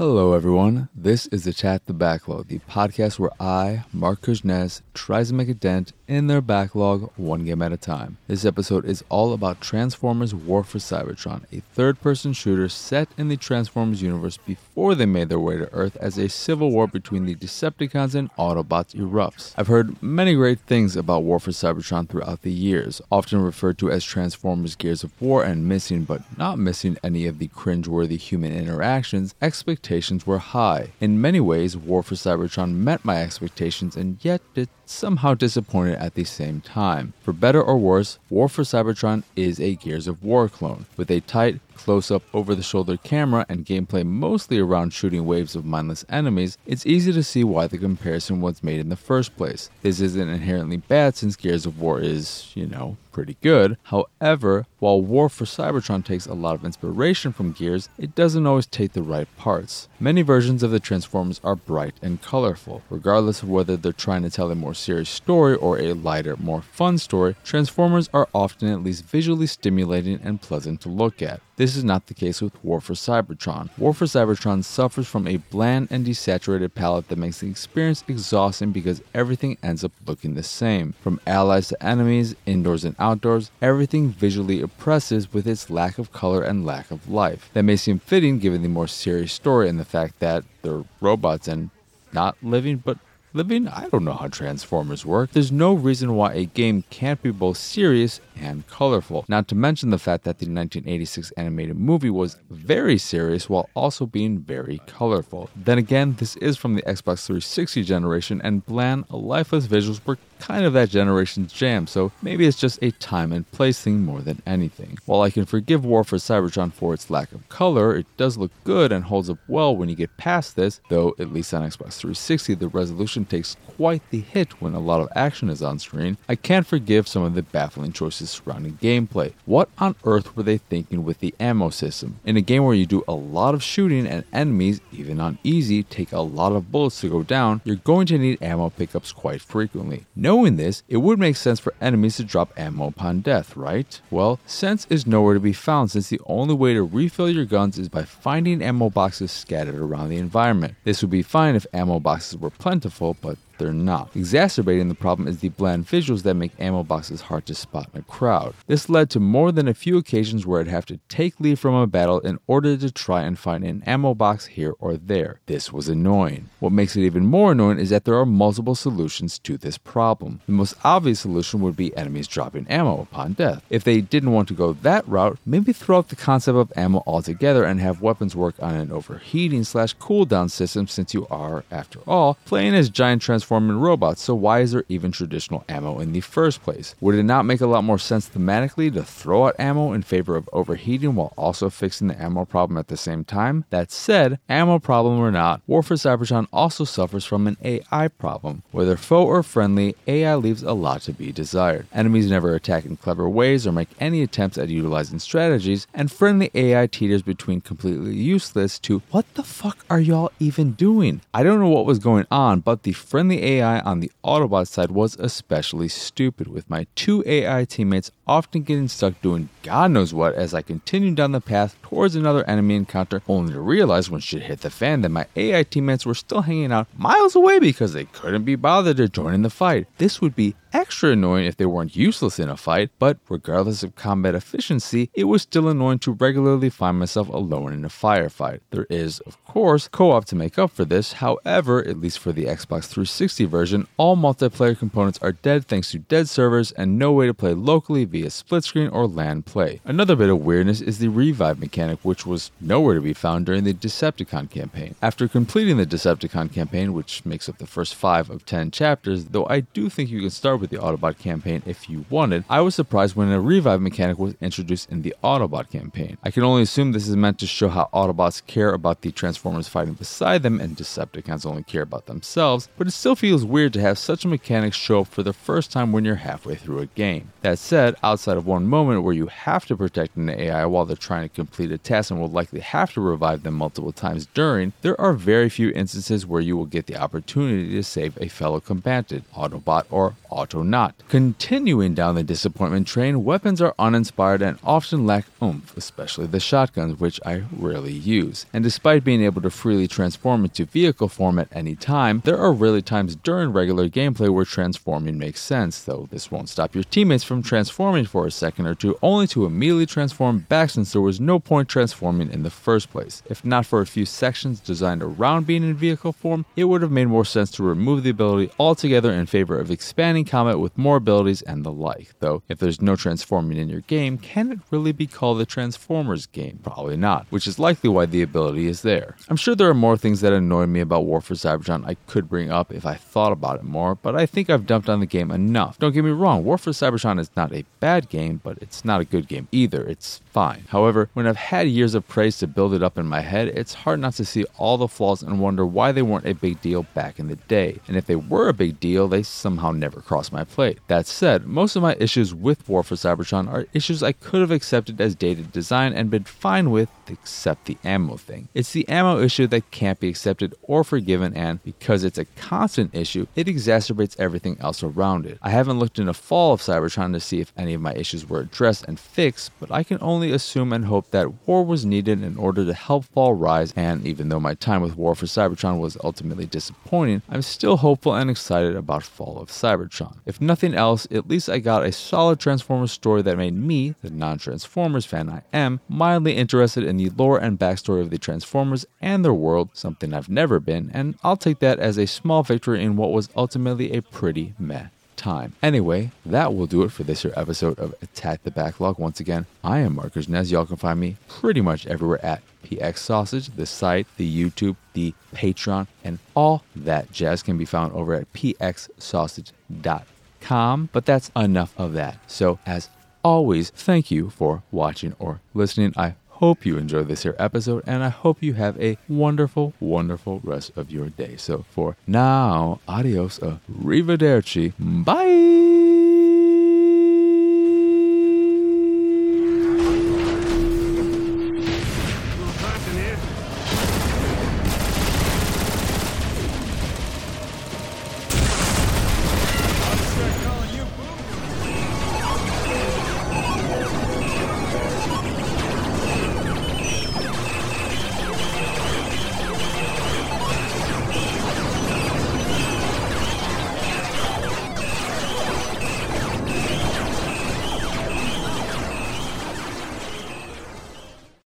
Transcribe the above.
Hello, everyone. This is the Attack the Backlog, the podcast where I, Mark Kuznez, tries to make a dent in their backlog one game at a time. This episode is all about Transformers War for Cybertron, a third person shooter set in the Transformers universe before they made their way to Earth as a civil war between the Decepticons and Autobots erupts. I've heard many great things about War for Cybertron throughout the years, often referred to as Transformers Gears of War and missing, but not missing any of the cringeworthy human interactions, expectations were high. In many ways, War for Cybertron met my expectations and yet it somehow disappointed at the same time. For better or worse, War for Cybertron is a Gears of War clone, with a tight, close up over the shoulder camera and gameplay mostly around shooting waves of mindless enemies, it's easy to see why the comparison was made in the first place. This isn't inherently bad since Gears of War is, you know, pretty good. However, while War for Cybertron takes a lot of inspiration from Gears, it doesn't always take the right parts. Many versions of the Transformers are bright and colorful. Regardless of whether they're trying to tell a more serious story or a lighter, more fun story, Transformers are often at least visually stimulating and pleasant to look at. This is not the case with War for Cybertron. War for Cybertron suffers from a bland and desaturated palette that makes the experience exhausting because everything ends up looking the same. From allies to enemies, indoors and outdoors, everything visually oppresses with its lack of color and lack of life. That may seem fitting given the more serious story and the fact that they're robots and not living but living? I don't know how Transformers work. There's no reason why a game can't be both serious and colorful. Not to mention the fact that the 1986 animated movie was very serious while also being very colorful. Then again, this is from the Xbox 360 generation, and bland, lifeless visuals were kind of that generation's jam, so maybe it's just a time and place thing more than anything. While I can forgive War for Cybertron for its lack of color, it does look good and holds up well when you get past this, though at least on Xbox 360 the resolution takes quite the hit when a lot of action is on screen. I can't forgive some of the baffling choices surrounding gameplay. What on earth were they thinking with the ammo system? In a game where you do a lot of shooting and enemies, even on easy, take a lot of bullets to go down, you're going to need ammo pickups quite frequently. No Knowing this, it would make sense for enemies to drop ammo upon death, right? Well, sense is nowhere to be found since the only way to refill your guns is by finding ammo boxes scattered around the environment. This would be fine if ammo boxes were plentiful, but they're not. Exacerbating the problem is the bland visuals that make ammo boxes hard to spot in a crowd. This led to more than a few occasions where I'd have to take leave from a battle in order to try and find an ammo box here or there. This was annoying. What makes it even more annoying is that there are multiple solutions to this problem. The most obvious solution would be enemies dropping ammo upon death. If they didn't want to go that route, maybe throw out the concept of ammo altogether and have weapons work on an overheating slash cooldown system since you are, after all, playing as giant transforming robots, so why is there even traditional ammo in the first place? Would it not make a lot more sense thematically to throw out ammo in favor of overheating while also fixing the ammo problem at the same time? That said, ammo problem or not, War for Cybertron also suffers from an AI problem. Whether foe or friendly, AI leaves a lot to be desired. Enemies never attack in clever ways or make any attempts at utilizing strategies, and friendly AI teeters between completely useless to what the fuck are y'all even doing? I don't know what was going on, but the friendly AI on the Autobot side was especially stupid, with my two AI teammates often getting stuck doing God knows what as I continued down the path towards another enemy encounter, only to realize when shit hit the fan that my AI teammates were still hanging out miles away because they couldn't be bothered to join in the fight. This would be extra annoying if they weren't useless in a fight, but regardless of combat efficiency, it was still annoying to regularly find myself alone in a firefight. There is, of course, co op to make up for this, however, at least for the Xbox 360 version, all multiplayer components are dead thanks to dead servers and no way to play locally via split screen or LAN play. Another bit of weirdness is the revive mechanic, which was nowhere to be found during the Decepticon campaign. After completing the Decepticon campaign, which makes up the first 5 of 10 chapters, though I do think you can start with the Autobot campaign if you wanted, I was surprised when a revive mechanic was introduced in the Autobot campaign. I can only assume this is meant to show how Autobots care about the Transformers fighting beside them and Decepticons only care about themselves, but it still feels weird to have such a mechanic show up for the first time when you're halfway through a game. That said, outside of one moment where you have to protect an AI while they're trying to complete a task and will likely have to revive them multiple times during, there are very few instances where you will get the opportunity to save a fellow combatant, Autobot or Autobot auto not. Continuing down the disappointment train, weapons are uninspired and often lack oomph, especially the shotguns, which I rarely use. And despite being able to freely transform into vehicle form at any time, there are really times during regular gameplay where transforming makes sense, though this won't stop your teammates from transforming for a second or two, only to immediately transform back since there was no point transforming in the first place. If not for a few sections designed around being in vehicle form, it would have made more sense to remove the ability altogether in favor of expanding combat with more abilities and the like. Though, if there's no transforming in your game, can it really be called a Transformers game? Probably not, which is likely why the ability is there. I'm sure there are more things that annoy me about War for Cybertron I could bring up if I thought about it more, but I think I've dumped on the game enough. Don't get me wrong, War for Cybertron is not a bad game, but it's not a good game either. It's fine. However, when I've had years of praise to build it up in my head, it's hard not to see all the flaws and wonder why they weren't a big deal back in the day. And if they were a big deal, they somehow never crossed my plate. That said, most of my issues with War for Cybertron are issues I could have accepted as dated design and been fine with, except the ammo thing. It's the ammo issue that can't be accepted or forgiven, and because it's a constant issue, it exacerbates everything else around it. I haven't looked into Fall of Cybertron to see if any of my issues were addressed and fixed, but I can only assume and hope that war was needed in order to help Fall rise, and even though my time with War for Cybertron was ultimately disappointing, I'm still hopeful and excited about Fall of Cybertron. If nothing else, at least I got a solid Transformers story that made me, the non Transformers fan I am, mildly interested in the lore and backstory of the Transformers and their world, something I've never been, and I'll take that as a small victory in what was ultimately a pretty meh time. Anyway, that will do it for this episode of Attack the Backlog. Once again, I am Marcus Nez. Y'all can find me pretty much everywhere at PX Sausage, the site, the YouTube, the Patreon, and all that jazz can be found over at pxsausage.com. But that's enough of that. So, as always, thank you for watching or listening. I hope you enjoy this here episode, and I hope you have a wonderful, wonderful rest of your day. So for now, adios, arrivederci, bye.